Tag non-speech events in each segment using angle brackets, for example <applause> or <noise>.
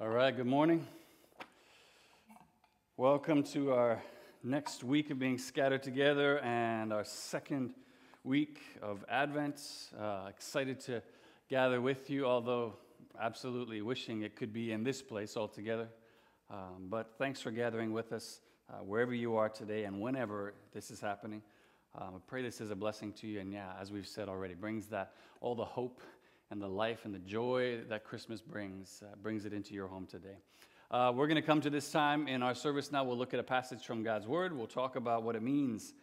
All right, good morning. Welcome to our next week of being scattered together and our second week of Advent. Uh, excited to gather with you, although absolutely wishing it could be in this place altogether. Um, but thanks for gathering with us uh, wherever you are today and whenever this is happening. Um, I pray this is a blessing to you, and yeah, as we've said already, brings that all the hope and the life and the joy that Christmas brings, uh, brings it into your home today. Uh, we're going to come to this time in our service now. We'll look at a passage from God's Word. We'll talk about what it means,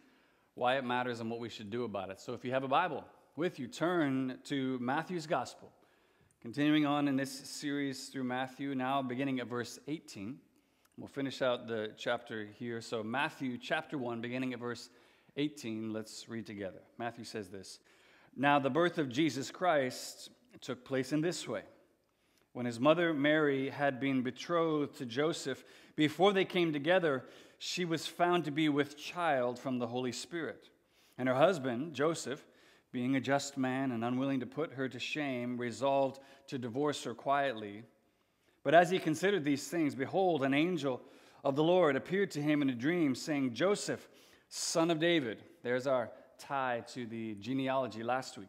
why it matters, and what we should do about it. So if you have a Bible with you, turn to Matthew's Gospel. Continuing on in this series through Matthew, now beginning at verse 18. We'll finish out the chapter here. So, Matthew chapter 1, beginning at verse 18, let's read together. Matthew says this Now, the birth of Jesus Christ it took place in this way. When his mother Mary had been betrothed to Joseph, before they came together, she was found to be with child from the Holy Spirit. And her husband, Joseph, being a just man and unwilling to put her to shame, resolved to divorce her quietly. But as he considered these things, behold, an angel of the Lord appeared to him in a dream, saying, Joseph, son of David, there's our tie to the genealogy last week.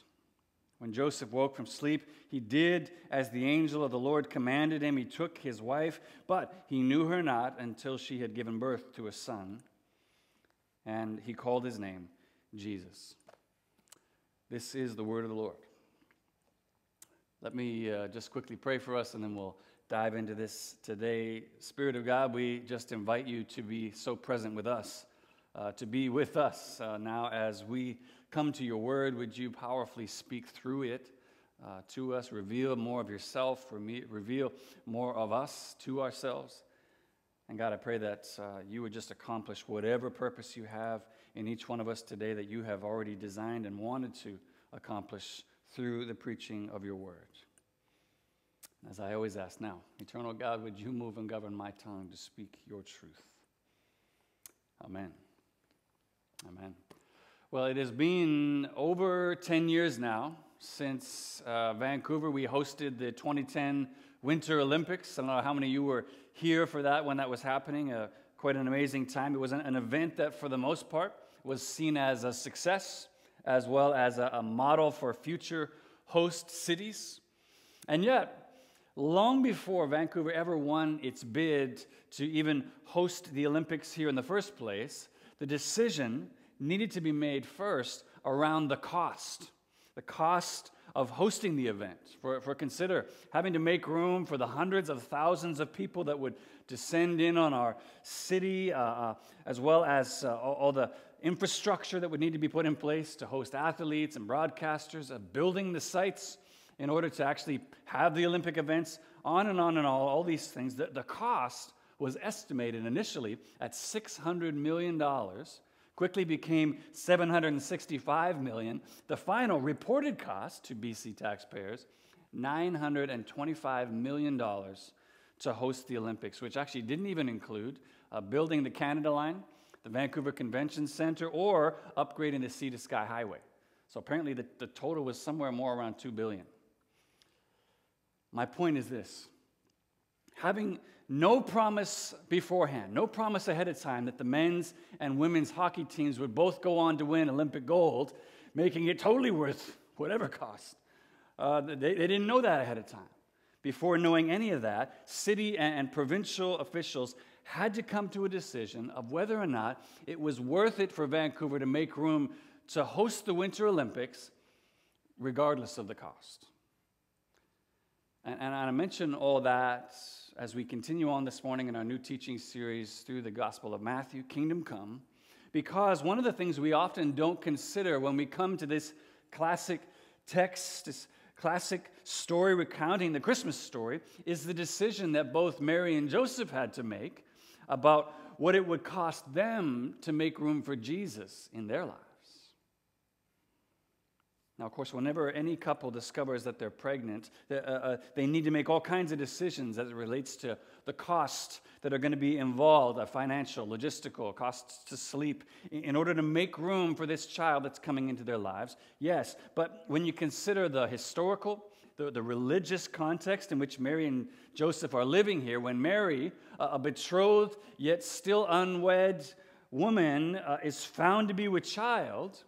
When Joseph woke from sleep, he did as the angel of the Lord commanded him. He took his wife, but he knew her not until she had given birth to a son, and he called his name Jesus. This is the word of the Lord. Let me uh, just quickly pray for us, and then we'll dive into this today. Spirit of God, we just invite you to be so present with us, uh, to be with us uh, now as we come to your word, would you powerfully speak through it uh, to us, reveal more of yourself, reveal more of us to ourselves? And God, I pray that uh, you would just accomplish whatever purpose you have in each one of us today that you have already designed and wanted to accomplish through the preaching of your word. As I always ask now, eternal God, would you move and govern my tongue to speak your truth? Amen. Amen. Well, it has been over 10 years now since uh, Vancouver. We hosted the 2010 Winter Olympics. I don't know how many of you were here for that when that was happening. Uh, quite an amazing time. It was an, an, event that, for the most part, was seen as a success as well as a, a model for future host cities. And yet, long before Vancouver ever won its bid to even host the Olympics here in the first place, the decision needed to be made first around the cost, the cost of hosting the event. For, for consider having to make room for the hundreds of thousands of people that would descend in on our city, uh, uh, as well as uh, all, all, the infrastructure that would need to be put in place to host athletes and broadcasters, uh, building the sites in order to actually have the Olympic events, on and on and all, all these things. The, the cost was estimated initially at $600 million quickly became 765 million. The final reported cost to BC taxpayers, 925 million dollars to host the Olympics, which actually didn't even include uh, building the Canada Line, the Vancouver Convention Center, or upgrading the Sea to Sky Highway. So apparently the, the total was somewhere more around 2 billion. My point is this having no promise beforehand, no promise ahead of time that the men's and women's hockey teams would both go on to win Olympic gold, making it totally worth whatever cost. Uh, they, they didn't know that ahead of time. Before knowing any of that, city and, and provincial officials had to come to a decision of whether or not it was worth it for Vancouver to make room to host the Winter Olympics, regardless of the cost. And, and I mention all that as we continue on this morning in our new teaching series through the Gospel of Matthew, Kingdom Come, because one of the things we often don't consider when we come to this classic text, this classic story recounting the Christmas story is the decision that both Mary and Joseph had to make about what it would cost them to make room for Jesus in their lives. Now, of course, whenever any couple discovers that they're pregnant, uh, uh, they need to make all kinds of decisions as it relates to the costs that are going to be involved uh, financial, logistical, costs to sleep in order to make room for this child that's coming into their lives. Yes, but when you consider the historical, the, the religious context in which Mary and Joseph are living here, when Mary, a betrothed yet still unwed woman, is found to be with child,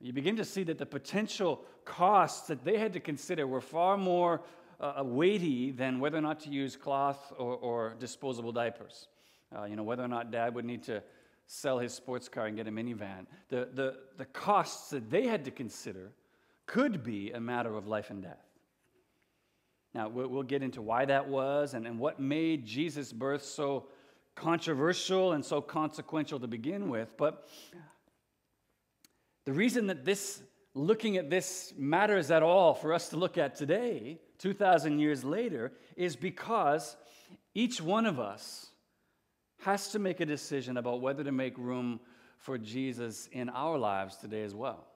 you begin to see that the potential costs that they had to consider were far more uh, weighty than whether or not to use cloth or, or disposable diapers. Uh, you know, whether or not dad would need to sell his sports car and get a minivan. The, the, the costs that they had to consider could be a matter of life and death. Now, we'll, we'll get into why that was and, and what made Jesus' birth so controversial and so consequential to begin with. But the reason that this looking at this matters at all for us to look at today, 2,000 years later, is because each one of us has to make a decision about whether to make room for Jesus in our lives today as well.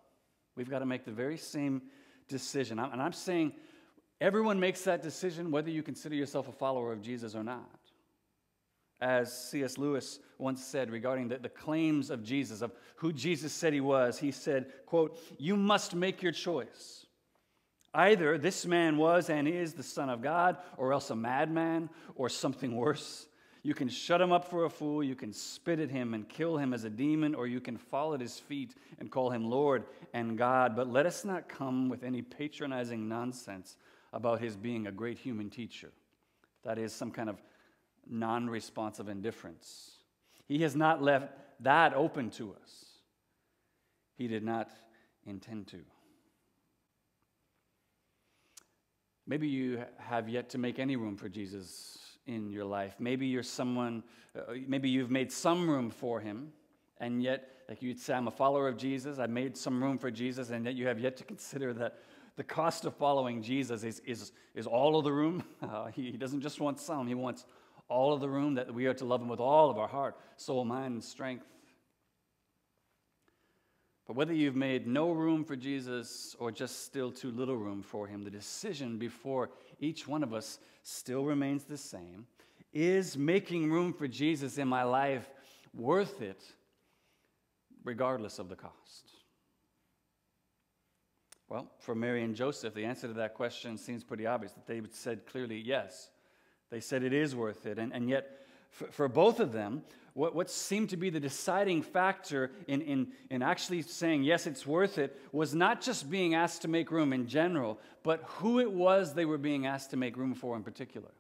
We've got to make the very same decision. And I'm saying everyone makes that decision whether you consider yourself a follower of Jesus or not as C.S. Lewis once said regarding the, the claims of Jesus, of who Jesus said he was, he said, quote, You must make your choice. Either this man was and is the Son of God, or else a madman, or something worse. You can shut him up for a fool, you can spit at him and kill him as a demon, or you can fall at his feet and call him Lord and God. But let us not come with any patronizing nonsense about his being a great human teacher. That is, some kind of non responsive indifference. He has not left that open to us. He did not intend to. Maybe you have yet to make any room for Jesus in your life. Maybe you're someone, uh, maybe you've made some room for him, and yet, like you'd say, I'm a follower of Jesus, I've made some room for Jesus, and yet you have yet to consider that the cost of following Jesus is, is, is all of the room. Uh, <laughs> he, he doesn't just want some, he wants all of the room, that we are to love Him with all of our heart, soul, mind, and strength. But whether you've made no room for Jesus or just still too little room for Him, the decision before each one of us still remains the same. Is making room for Jesus in my life worth it, regardless of the cost? Well, for Mary and Joseph, the answer to that question seems pretty obvious that they said clearly yes. They said it is worth it. And, and yet, for, for both of them, what, what seemed to be the deciding factor in, in, in actually saying, yes, it's worth it, was not just being asked to make room in general, but who it was they were being asked to make room for in particular.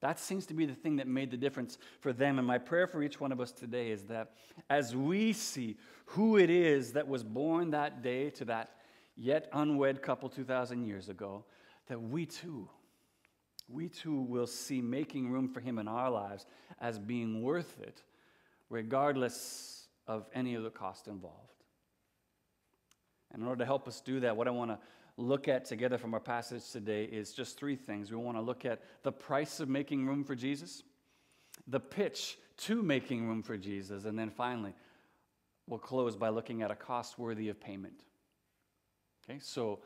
That seems to be the thing that made the difference for them. And my prayer for each one of us today is that as we see who it is that was born that day to that yet unwed couple 2,000 years ago, that we too we too will see making room for Him in our lives as being worth it, regardless of any of the cost involved. And in order to help us do that, what I want to look at together from our passage today is just three things. We want to look at the price of making room for Jesus, the pitch to making room for Jesus, and then finally, we'll close by looking at a cost worthy of payment. Okay, so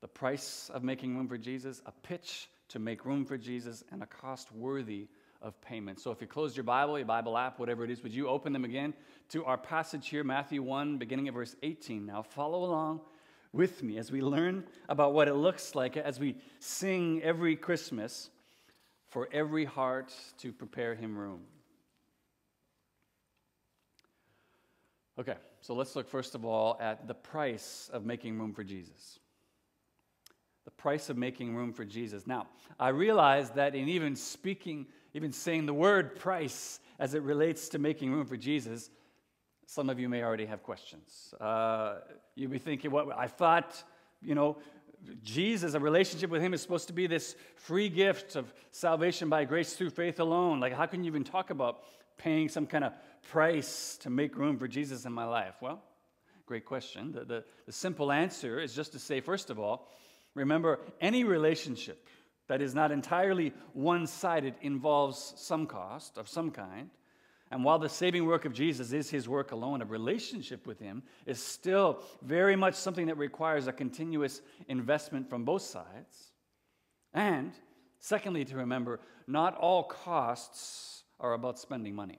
the price of making room for Jesus, a pitch to make room for Jesus and a cost worthy of payment. So if you closed your Bible, your Bible app, whatever it is, would you open them again to our passage here, Matthew 1, beginning of verse 18. Now follow along with me as we learn about what it looks like as we sing every Christmas for every heart to prepare him room. Okay, so let's look first of all at the price of making room for Jesus the price of making room for Jesus. Now, I realize that in even speaking, even saying the word price as it relates to making room for Jesus, some of you may already have questions. Uh, you'd be thinking, what well, I thought, you know, Jesus, a relationship with Him is supposed to be this free gift of salvation by grace through faith alone. Like, how can you even talk about paying some kind of price to make room for Jesus in my life? Well, Great question. The, the, the simple answer is just to say, first of all, remember any relationship that is not entirely one sided involves some cost of some kind. And while the saving work of Jesus is his work alone, a relationship with him is still very much something that requires a continuous investment from both sides. And secondly, to remember, not all costs are about spending money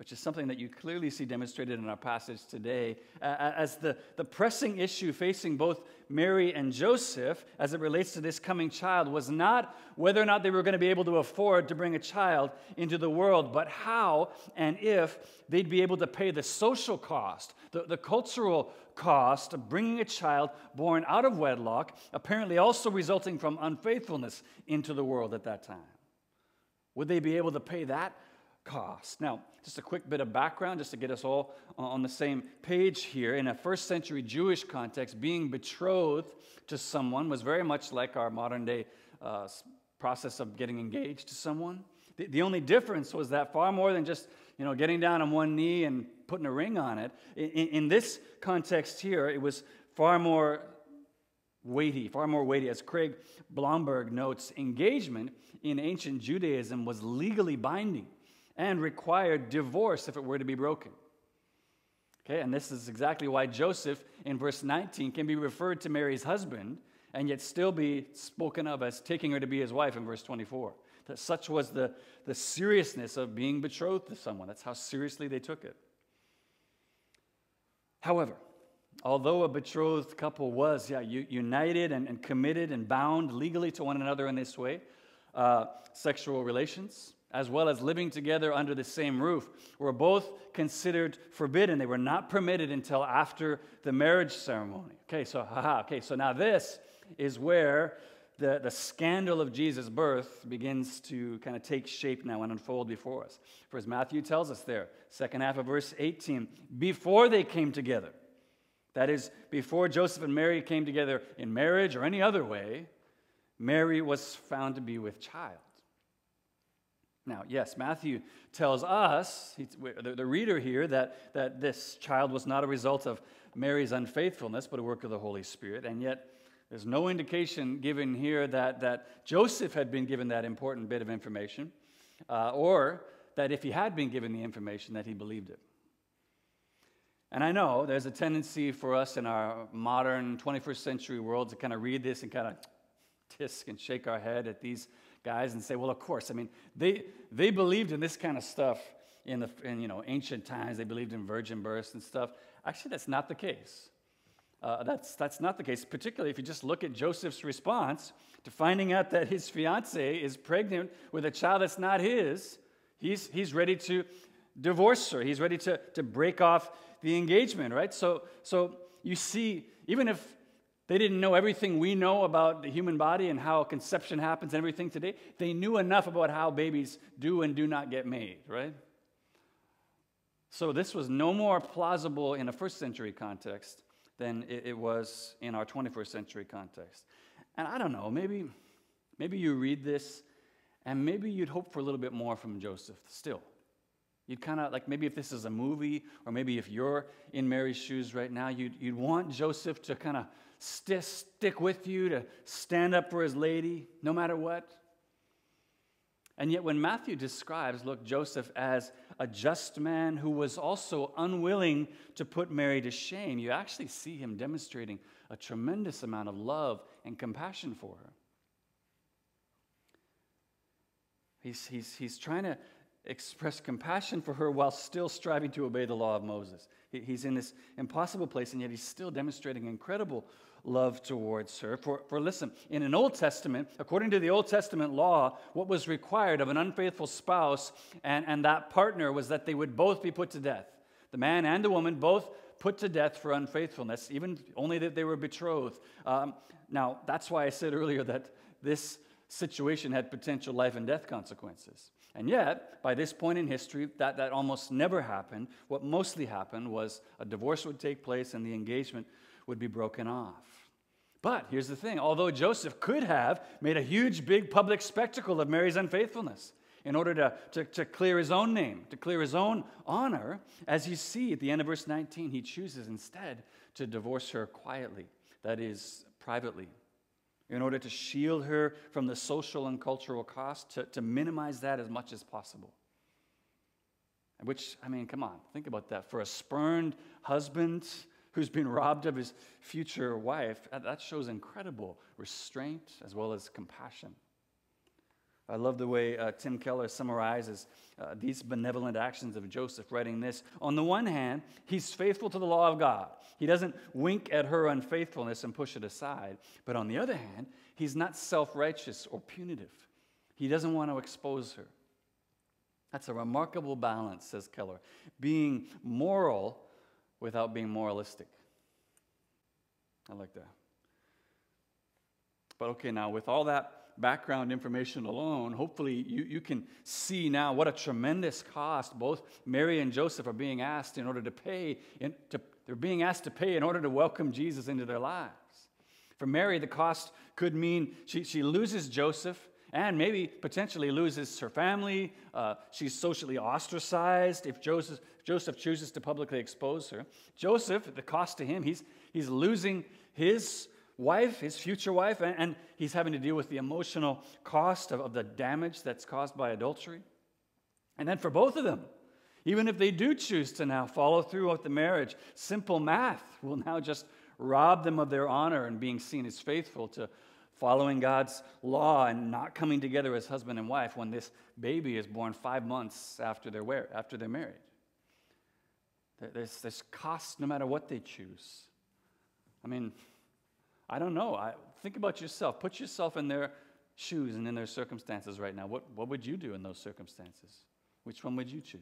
which is something that you clearly see demonstrated in our passage today, uh, as the, the pressing issue facing both Mary and Joseph as it relates to this coming child was not whether or not they were going to be able to afford to bring a child into the world, but how and if they'd be able to pay the social cost, the, the cultural cost of bringing a child born out of wedlock, apparently also resulting from unfaithfulness into the world at that time. Would they be able to pay that cost. Now, just a quick bit of background, just to get us all on the same page here. In a first century Jewish context, being betrothed to someone was very much like our modern day uh, process of getting engaged to someone. The, the, only difference was that far more than just you know getting down on one knee and putting a ring on it. In, in this context here, it was far more weighty, far more weighty. As Craig Blomberg notes, engagement in ancient Judaism was legally binding and required divorce if it were to be broken. Okay, and this is exactly why Joseph in verse 19 can be referred to Mary's husband and yet still be spoken of as taking her to be his wife in verse 24. That such was the, the seriousness of being betrothed to someone. That's how seriously they took it. However, although a betrothed couple was yeah, united and, and committed and bound legally to one another in this way, uh, sexual relations, as well as living together under the same roof, were both considered forbidden. They were not permitted until after the marriage ceremony. Okay, so haha, okay, so now this is where the, the scandal of Jesus' birth begins to kind of take shape now and unfold before us. For as Matthew tells us there, second half of verse 18, before they came together, that is, before Joseph and Mary came together in marriage or any other way, Mary was found to be with child. Now, yes, Matthew tells us, the, reader here, that, that this child was not a result of Mary's unfaithfulness, but a work of the Holy Spirit. And yet, there's no indication given here that, that Joseph had been given that important bit of information, uh, or that if he had been given the information, that he believed it. And I know there's a tendency for us in our modern 21st century world to kind of read this and kind of <tsk> tisk and shake our head at these guys and say, well, of course. I mean, they, they believed in this kind of stuff in, the, in you know, ancient times. They believed in virgin births and stuff. Actually, that's not the case. Uh, that's, that's not the case, particularly if you just look at Joseph's response to finding out that his fiancee is pregnant with a child that's not his. He's, he's ready to divorce her, he's ready to, to break off the engagement, right? So, so you see, even if they didn't know everything we know about the human body and how conception happens and everything today. They knew enough about how babies do and do not get made, right? So this was no more plausible in a first century context than it, was in our 21st century context. And I don't know, maybe, maybe you read this and maybe you'd hope for a little bit more from Joseph still. You'd kind of like maybe if this is a movie, or maybe if you're in Mary's shoes right now, you'd, you'd want Joseph to kind of st- stick with you, to stand up for his lady, no matter what. And yet, when Matthew describes, look, Joseph as a just man who was also unwilling to put Mary to shame, you actually see him demonstrating a tremendous amount of love and compassion for her. He's, he's, he's trying to express compassion for her while still striving to obey the law of Moses. He, he's in this impossible place, and yet he's still demonstrating incredible love towards her. For, for listen, in an Old Testament, according to the Old Testament law, what was required of an unfaithful spouse and, and that partner was that they would both be put to death. The man and the woman both put to death for unfaithfulness, even only that they were betrothed. Um, now, that's why I said earlier that this situation had potential life and death consequences. And yet, by this point in history, that, that almost never happened. What mostly happened was a divorce would take place and the engagement would be broken off. But here's the thing although Joseph could have made a huge, big public spectacle of Mary's unfaithfulness, in order to, to, to clear his own name, to clear his own honor. As you see at the end of verse 19, he chooses instead to divorce her quietly, that is, privately, in order to shield her from the social and cultural cost, to, to minimize that as much as possible. Which, I mean, come on, think about that. For a spurned husband who's been robbed of his future wife, that shows incredible restraint as well as compassion. I love the way uh, Tim Keller summarizes uh, these benevolent actions of Joseph, writing this. On the one hand, he's faithful to the law of God. He doesn't wink at her unfaithfulness and push it aside. But on the other hand, he's not self righteous or punitive. He doesn't want to expose her. That's a remarkable balance, says Keller. Being moral without being moralistic. I like that. But okay, now with all that background information alone, hopefully you, you can see now what a tremendous cost both Mary and Joseph are being asked in order to pay. In, to, they're being asked to pay in order to welcome Jesus into their lives. For Mary, the cost could mean she, she loses Joseph and maybe potentially loses her family. Uh, she's socially ostracized if Joseph, Joseph chooses to publicly expose her. Joseph, the cost to him, he's, he's losing his wife, his future wife, and, and he's having to deal with the emotional cost of, of the damage that's caused by adultery. And then for both of them, even if they do choose to now follow through with the marriage, simple math will now just rob them of their honor and being seen as faithful to following God's law and not coming together as husband and wife when this baby is born five months after they're, after they're married. There's, there's cost no matter what they choose. I mean, I don't know. I, think about yourself. Put yourself in their shoes and in their circumstances right now. What, what would you do in those circumstances? Which one would you choose?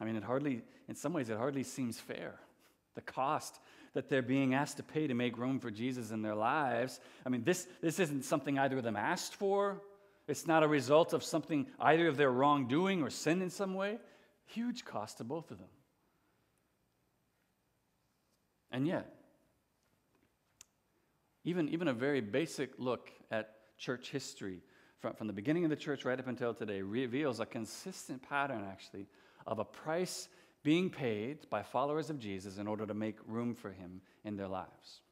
I mean, it hardly, in some ways, it hardly seems fair. The cost that they're being asked to pay to make room for Jesus in their lives. I mean, this, this isn't something either of them asked for. It's not a result of something either of their wrongdoing or sin in some way. Huge cost to both of them. And yet, even, even a very basic look at church history from, from the beginning of the church right up until today reveals a consistent pattern, actually, of a price being paid by followers of Jesus in order to make room for him in their lives.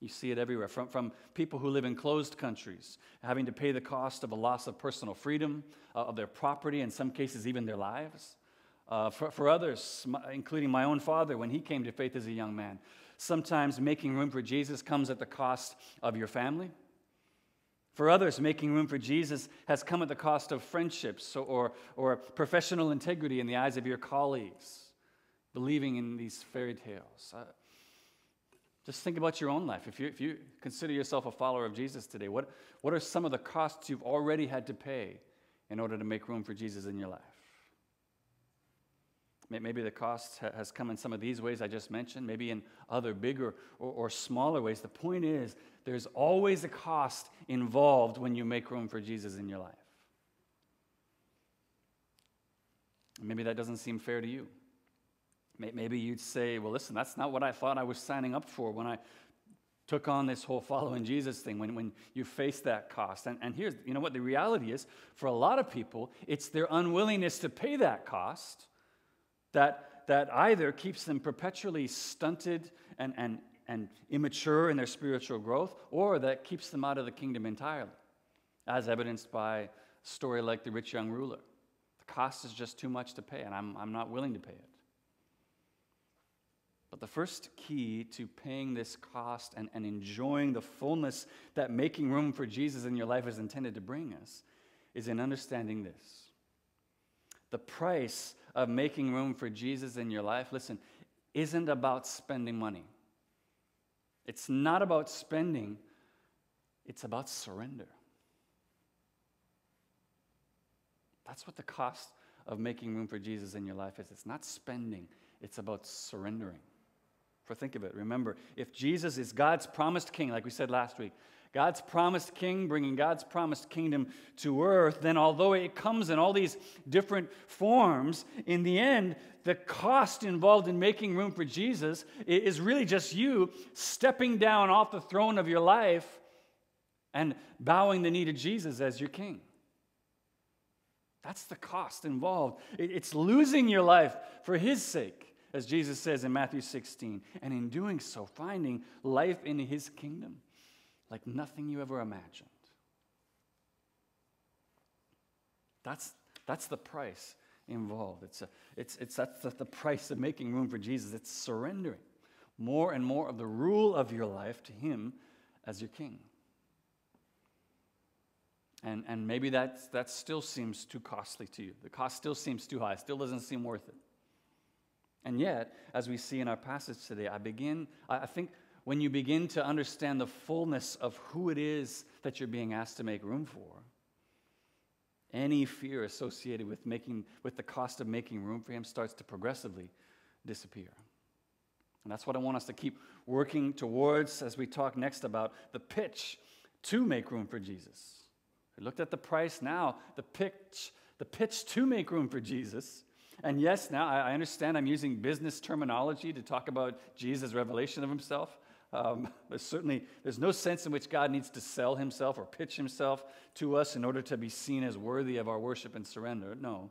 You see it everywhere, from, from people who live in closed countries, having to pay the cost of a loss of personal freedom, uh, of their property, in some cases, even their lives. Uh, for, for others, including my own father, when he came to faith as a young man, Sometimes making room for Jesus comes at the cost of your family. For others, making room for Jesus has come at the cost of friendships or, or professional integrity in the eyes of your colleagues, believing in these fairy tales. Uh, just think about your own life. If you, if you consider yourself a follower of Jesus today, what, what are some of the costs you've already had to pay in order to make room for Jesus in your life? Maybe the cost has come in some of these ways I just mentioned, maybe in other bigger or, or, smaller ways. The point is, there's always a cost involved when you make room for Jesus in your life. Maybe that doesn't seem fair to you. Maybe you'd say, well, listen, that's not what I thought I was signing up for when I took on this whole following Jesus thing, when, when you face that cost. And, and here's, you know what the reality is? For a lot of people, it's their unwillingness to pay that cost that, that either keeps them perpetually stunted and, and, and immature in their spiritual growth, or that keeps them out of the kingdom entirely, as evidenced by a story like the rich young ruler. The cost is just too much to pay, and I'm, I'm not willing to pay it. But the first key to paying this cost and, and enjoying the fullness that making room for Jesus in your life is intended to bring us is in understanding this. The price of making room for Jesus in your life, listen, isn't about spending money. It's not about spending, it's about surrender. That's what the cost of making room for Jesus in your life is. It's not spending, it's about surrendering. For think of it, remember, if Jesus is God's promised king, like we said last week, God's promised king, bringing God's promised kingdom to earth, then although it comes in all these different forms, in the end, the cost involved in making room for Jesus is really just you stepping down off the throne of your life and bowing the knee to Jesus as your king. That's the cost involved. It's losing your life for His sake, as Jesus says in Matthew 16. And in doing so, finding life in His kingdom like nothing you ever imagined. That's, that's the price involved. It's, a, it's, it's, that's the, the price of making room for Jesus. It's surrendering more and more of the rule of your life to Him as your King. And, and maybe that, that still seems too costly to you. The cost still seems too high, still doesn't seem worth it. And yet, as we see in our passage today, I begin, I think when you begin to understand the fullness of who it is that you're being asked to make room for, any fear associated with, making, with the cost of making room for Him starts to progressively disappear. And that's what I want us to keep working towards as we talk next about the pitch to make room for Jesus. We looked at the price now, the pitch, the pitch to make room for Jesus. And yes, now I understand I'm using business terminology to talk about Jesus' revelation of himself. Um, there's certainly there's no sense in which God needs to sell himself or pitch himself to us in order to be seen as worthy of our worship and surrender. No.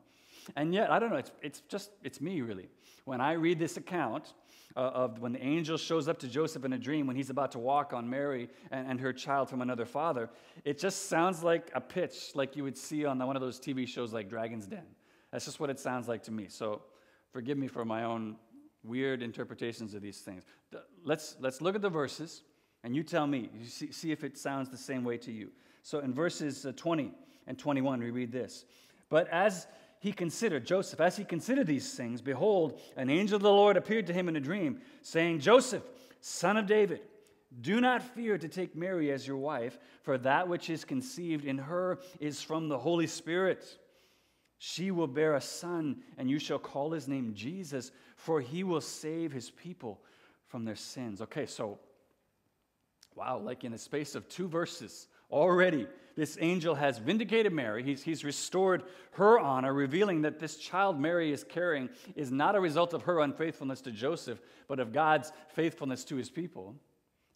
And yet, I don't know, it's, it's just, it's me really. When I read this account, uh, of when the angel shows up to Joseph in a dream when he's about to walk on Mary and, and, her child from another father, it just sounds like a pitch like you would see on one of those TV shows like Dragon's Den. That's just what it sounds like to me. So forgive me for my own weird interpretations of these things. Let's, let's look at the verses and you tell me, you see, see if it sounds the same way to you. So in verses uh, 20 and 21, we read this. But as he considered, Joseph, as he considered these things, behold, an angel of the Lord appeared to him in a dream, saying, Joseph, son of David, do not fear to take Mary as your wife, for that which is conceived in her is from the Holy Spirit. She will bear a son, and you shall call his name Jesus, for he will save his people from their sins. Okay, so, wow, like in the space of two verses, already this angel has vindicated Mary. He's, he's restored her honor, revealing that this child Mary is carrying is not a result of her unfaithfulness to Joseph, but of God's faithfulness to his people.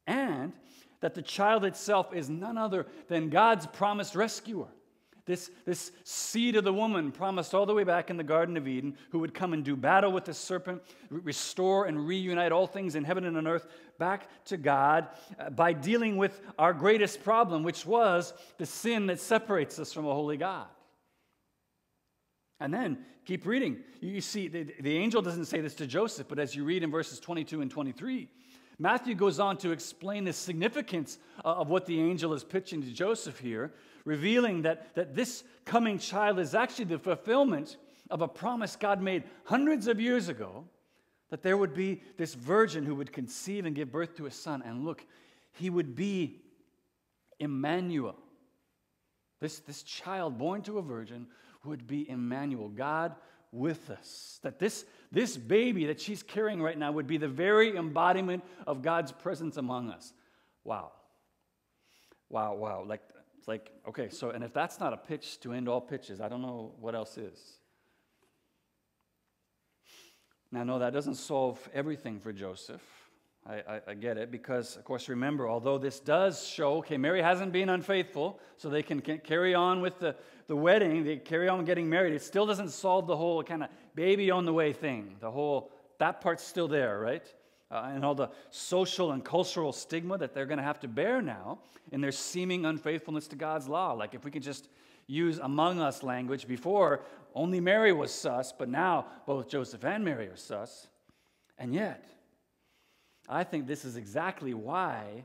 And that the child itself is none other than God's promised rescuer. This, this seed of the woman promised all the way back in the Garden of Eden, who would come and do battle with the serpent, restore and reunite all things in heaven and on earth back to God uh, by dealing with our greatest problem, which was the sin that separates us from a holy God. And then keep reading. You see, the, the angel doesn't say this to Joseph, but as you read in verses 22 and 23, Matthew goes on to explain the significance of what the angel is pitching to Joseph here revealing that, that this coming child is actually the fulfillment of a promise God made hundreds of years ago that there would be this virgin who would conceive and give birth to a son. And look, he would be Emmanuel. This, this child born to a virgin would be Emmanuel, God with us. That this, this baby that she's carrying right now would be the very embodiment of God's presence among us. Wow. Wow, wow. Like it's like, okay, so, and if that's not a pitch to end all pitches, I don't know what else is. Now, no, that doesn't solve everything for Joseph. I, I, I, get it because, of course, remember, although this does show, okay, Mary hasn't been unfaithful, so they can, can carry on with the, the wedding, they carry on getting married, it still doesn't solve the whole kind of baby on the way thing. The whole, that part's still there, right? Uh, and all the social and cultural stigma that they're going to have to bear now in their seeming unfaithfulness to God's law. Like if we could just use among us language before, only Mary was sus, but now both Joseph and Mary are sus. And yet, I think this is exactly why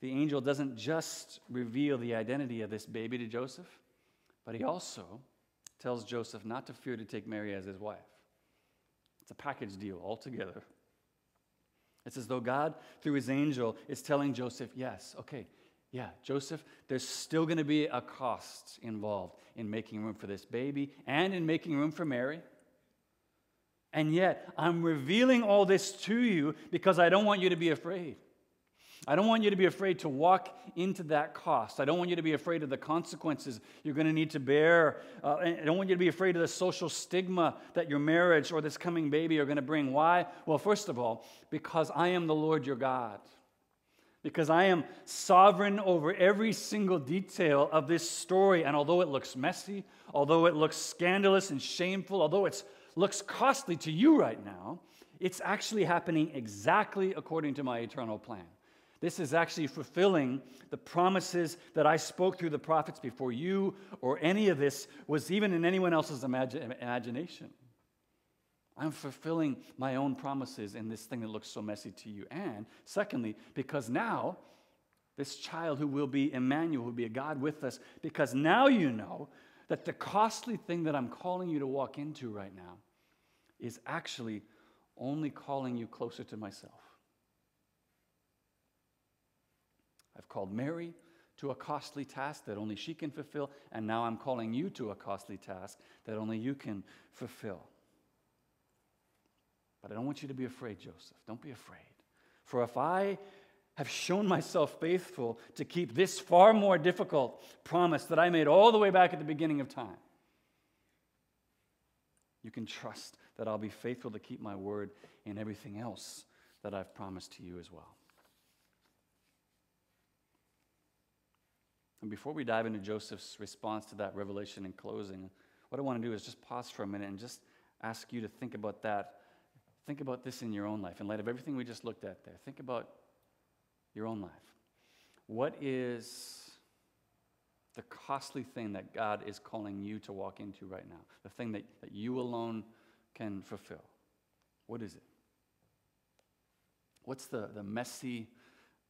the angel doesn't just reveal the identity of this baby to Joseph, but he also tells Joseph not to fear to take Mary as his wife. It's a package deal altogether. It's as though God, through his angel, is telling Joseph, yes, okay, yeah, Joseph, there's still going to be a cost involved in making room for this baby and in making room for Mary. And yet, I'm revealing all this to you because I don't want you to be afraid. I don't want you to be afraid to walk into that cost. I don't want you to be afraid of the consequences you're going to need to bear. Uh, I don't want you to be afraid of the social stigma that your marriage or this coming baby are going to bring. Why? Well, first of all, because I am the Lord your God. because I am sovereign over every single detail of this story. And although it looks messy, although it looks scandalous and shameful, although it looks costly to you right now, it's actually happening exactly according to my eternal plan. This is actually fulfilling the promises that I spoke through the prophets before you or any of this was even in anyone else's imagi- imagination. I'm fulfilling my own promises in this thing that looks so messy to you. And secondly, because now, this child who will be Emmanuel, who will be a God with us, because now you know that the costly thing that I'm calling you to walk into right now is actually only calling you closer to myself. I've called Mary to a costly task that only she can fulfill, and now I'm calling you to a costly task that only you can fulfill. But I don't want you to be afraid, Joseph. Don't be afraid. For if I have shown myself faithful to keep this far more difficult promise that I made all the way back at the beginning of time, you can trust that I'll be faithful to keep my word in everything else that I've promised to you as well. And before we dive into Joseph's response to that revelation in closing, what I want to do is just pause for a minute and just ask you to think about that. Think about this in your own life. In light of everything we just looked at there, think about your own life. What is the costly thing that God is calling you to walk into right now? The thing that, that you alone can fulfill? What is it? What's the, the messy,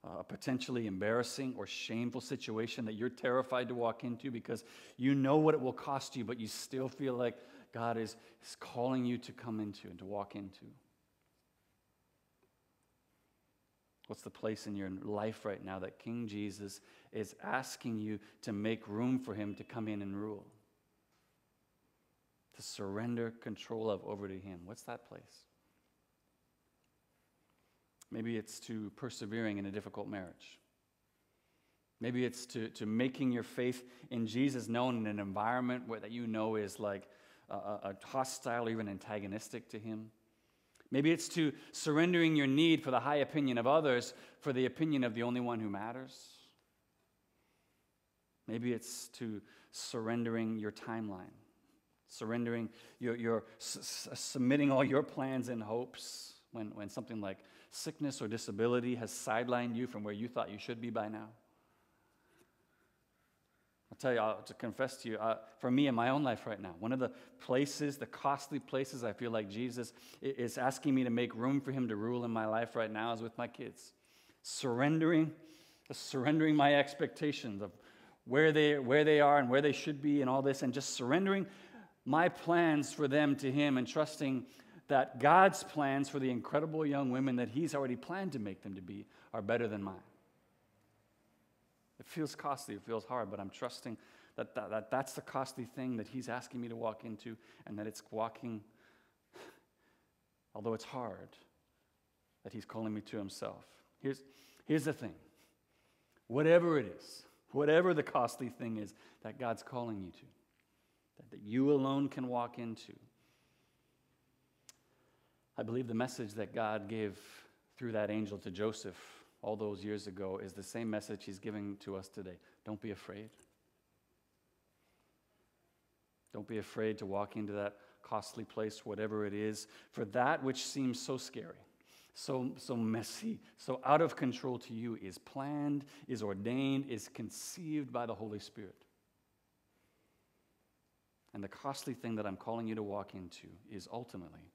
uh, potentially embarrassing or shameful situation that you're terrified to walk into because you know what it will cost you, but you still feel like God is, is calling you to come into and to walk into? What's the place in your life right now that King Jesus is asking you to make room for him to come in and rule? To surrender control of over to him. What's that place? Maybe it's to persevering in a difficult marriage. Maybe it's to, to making your faith in Jesus known in an environment where that you know is like a, a hostile even antagonistic to Him. Maybe it's to surrendering your need for the high opinion of others for the opinion of the only one who matters. Maybe it's to surrendering your timeline, surrendering your, your submitting all your plans and hopes when, when something like sickness or disability has sidelined you from where you thought you should be by now? I'll tell you, I'll, to confess to you, uh, for me in my own life right now, one of the places, the costly places I feel like Jesus is asking me to make room for him to rule in my life right now is with my kids. Surrendering, surrendering my expectations of where they, where they are and where they should be and all this, and just surrendering my plans for them to him and trusting that God's plans for the incredible young women that He's already planned to make them to be are better than mine. It feels costly, it feels hard, but I'm trusting that, that, that that's the costly thing that He's asking me to walk into, and that it's walking, although it's hard, that He's calling me to Himself. Here's, here's the thing whatever it is, whatever the costly thing is that God's calling you to, that, that you alone can walk into, I believe the message that God gave through that angel to Joseph all those years ago is the same message he's giving to us today. Don't be afraid. Don't be afraid to walk into that costly place, whatever it is, for that which seems so scary, so, so messy, so out of control to you is planned, is ordained, is conceived by the Holy Spirit. And the costly thing that I'm calling you to walk into is ultimately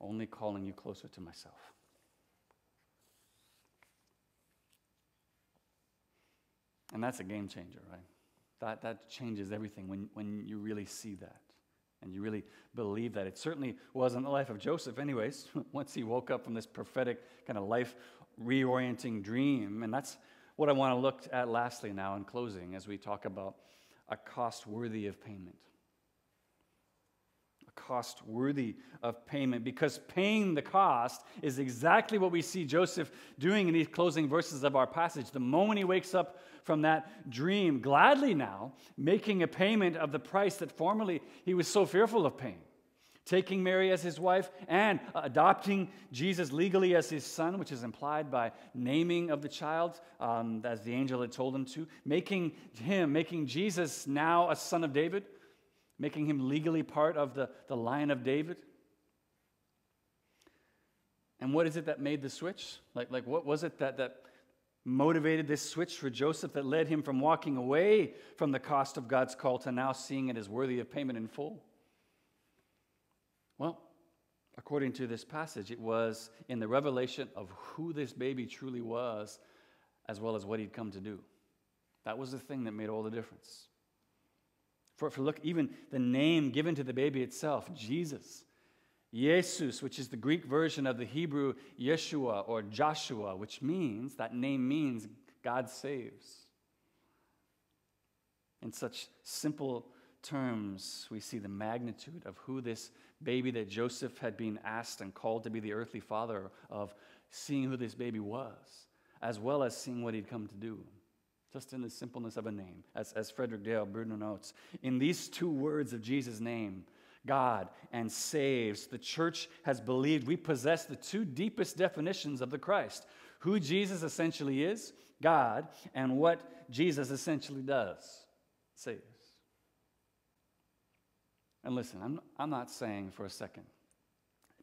only calling you closer to myself. And that's a game changer, right? That, that changes everything when, when you really see that and you really believe that. It certainly was in the life of Joseph, anyways, <laughs> once he woke up from this prophetic kind of life reorienting dream. And that's what I want to look at lastly now in closing as we talk about a cost worthy of payment cost worthy of payment because paying the cost is exactly what we see Joseph doing in these closing verses of our passage. The moment he wakes up from that dream, gladly now making a payment of the price that formerly he was so fearful of paying. taking Mary as his wife and adopting Jesus legally as his son, which is implied by naming of the child, um, as the angel had told him to, making him, making Jesus now a son of David, making him legally part of the, the line of David. And what is it that made the switch? Like, like what was it that, that motivated this switch for Joseph that led him from walking away from the cost of God's call to now seeing it as worthy of payment in full? Well, according to this passage, it was in the revelation of who this baby truly was, as well as what he'd come to do. That was the thing that made all the difference. For, for look, even the name given to the baby itself, Jesus, Jesus, which is the Greek version of the Hebrew Yeshua or Joshua, which means, that name means God saves. In such simple terms, we see the magnitude of who this baby that Joseph had been asked and called to be the earthly father of, seeing who this baby was, as well as seeing what he'd come to do. Just in the simpleness of a name, as, as Frederick Dale Bruner notes. In these two words of Jesus' name, God and saves, the church has believed we possess the two deepest definitions of the Christ who Jesus essentially is, God, and what Jesus essentially does, saves. And listen, I'm, I'm not saying for a second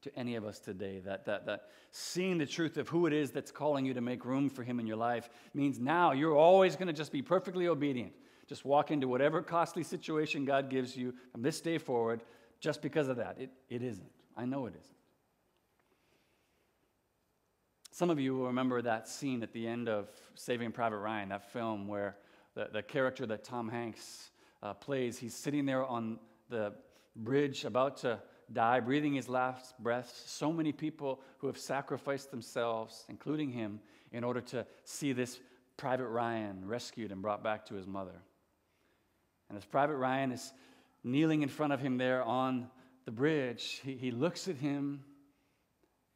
to any of us today that, that, that seeing the truth of who it is that's calling you to make room for Him in your life means now you're always going to just be perfectly obedient. Just walk into whatever costly situation God gives you from this day forward just because of that. It, it isn't. I know it isn't. Some of you will remember that scene at the end of Saving Private Ryan, that film where the, the character that Tom Hanks uh, plays, he's sitting there on the bridge, about to die, breathing his last breath. So many people who have sacrificed themselves, including him, in order to see this Private Ryan rescued and brought back to his mother. And as Private Ryan is kneeling in front of him there on the bridge, he, he looks at him,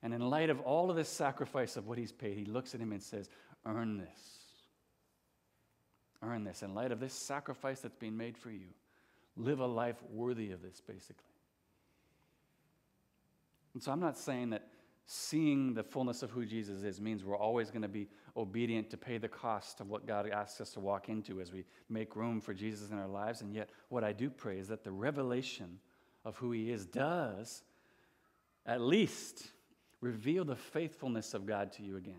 and in light of all of this sacrifice of what he's paid, he looks at him and says, Earn this. Earn this. In light of this sacrifice that's been made for you, live a life worthy of this, basically. And so I'm not saying that seeing the fullness of who Jesus is means we're always going to be obedient to pay the cost of what God asks us to walk into as we make room for Jesus in our lives. And yet, what I do pray is that the revelation of who He is does at least reveal the faithfulness of God to you again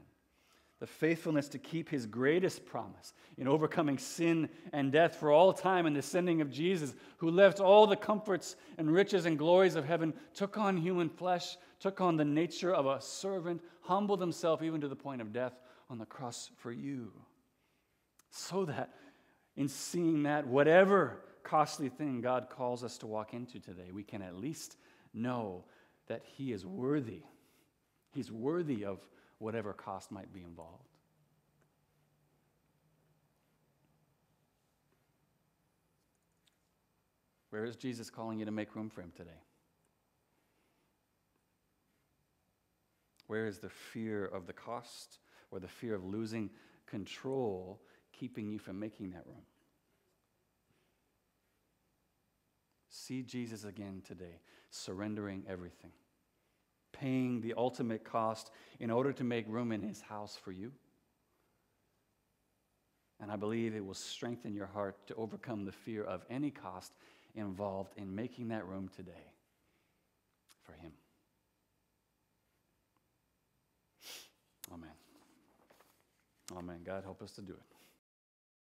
the faithfulness to keep his greatest promise in overcoming sin and death for all time and the sending of Jesus, who left all the comforts and riches and glories of heaven, took on human flesh, took on the nature of a servant, humbled himself even to the point of death on the cross for you. So that in seeing that, whatever costly thing God calls us to walk into today, we can at least know that he is worthy. He's worthy of whatever cost might be involved. Where is Jesus calling you to make room for him today? Where is the fear of the cost or the fear of losing control keeping you from making that room? See Jesus again today, surrendering everything paying the ultimate cost in order to make room in his house for you. And I believe it will strengthen your heart to overcome the fear of any cost involved in making that room today for him. Amen. Amen. God, help us to do it.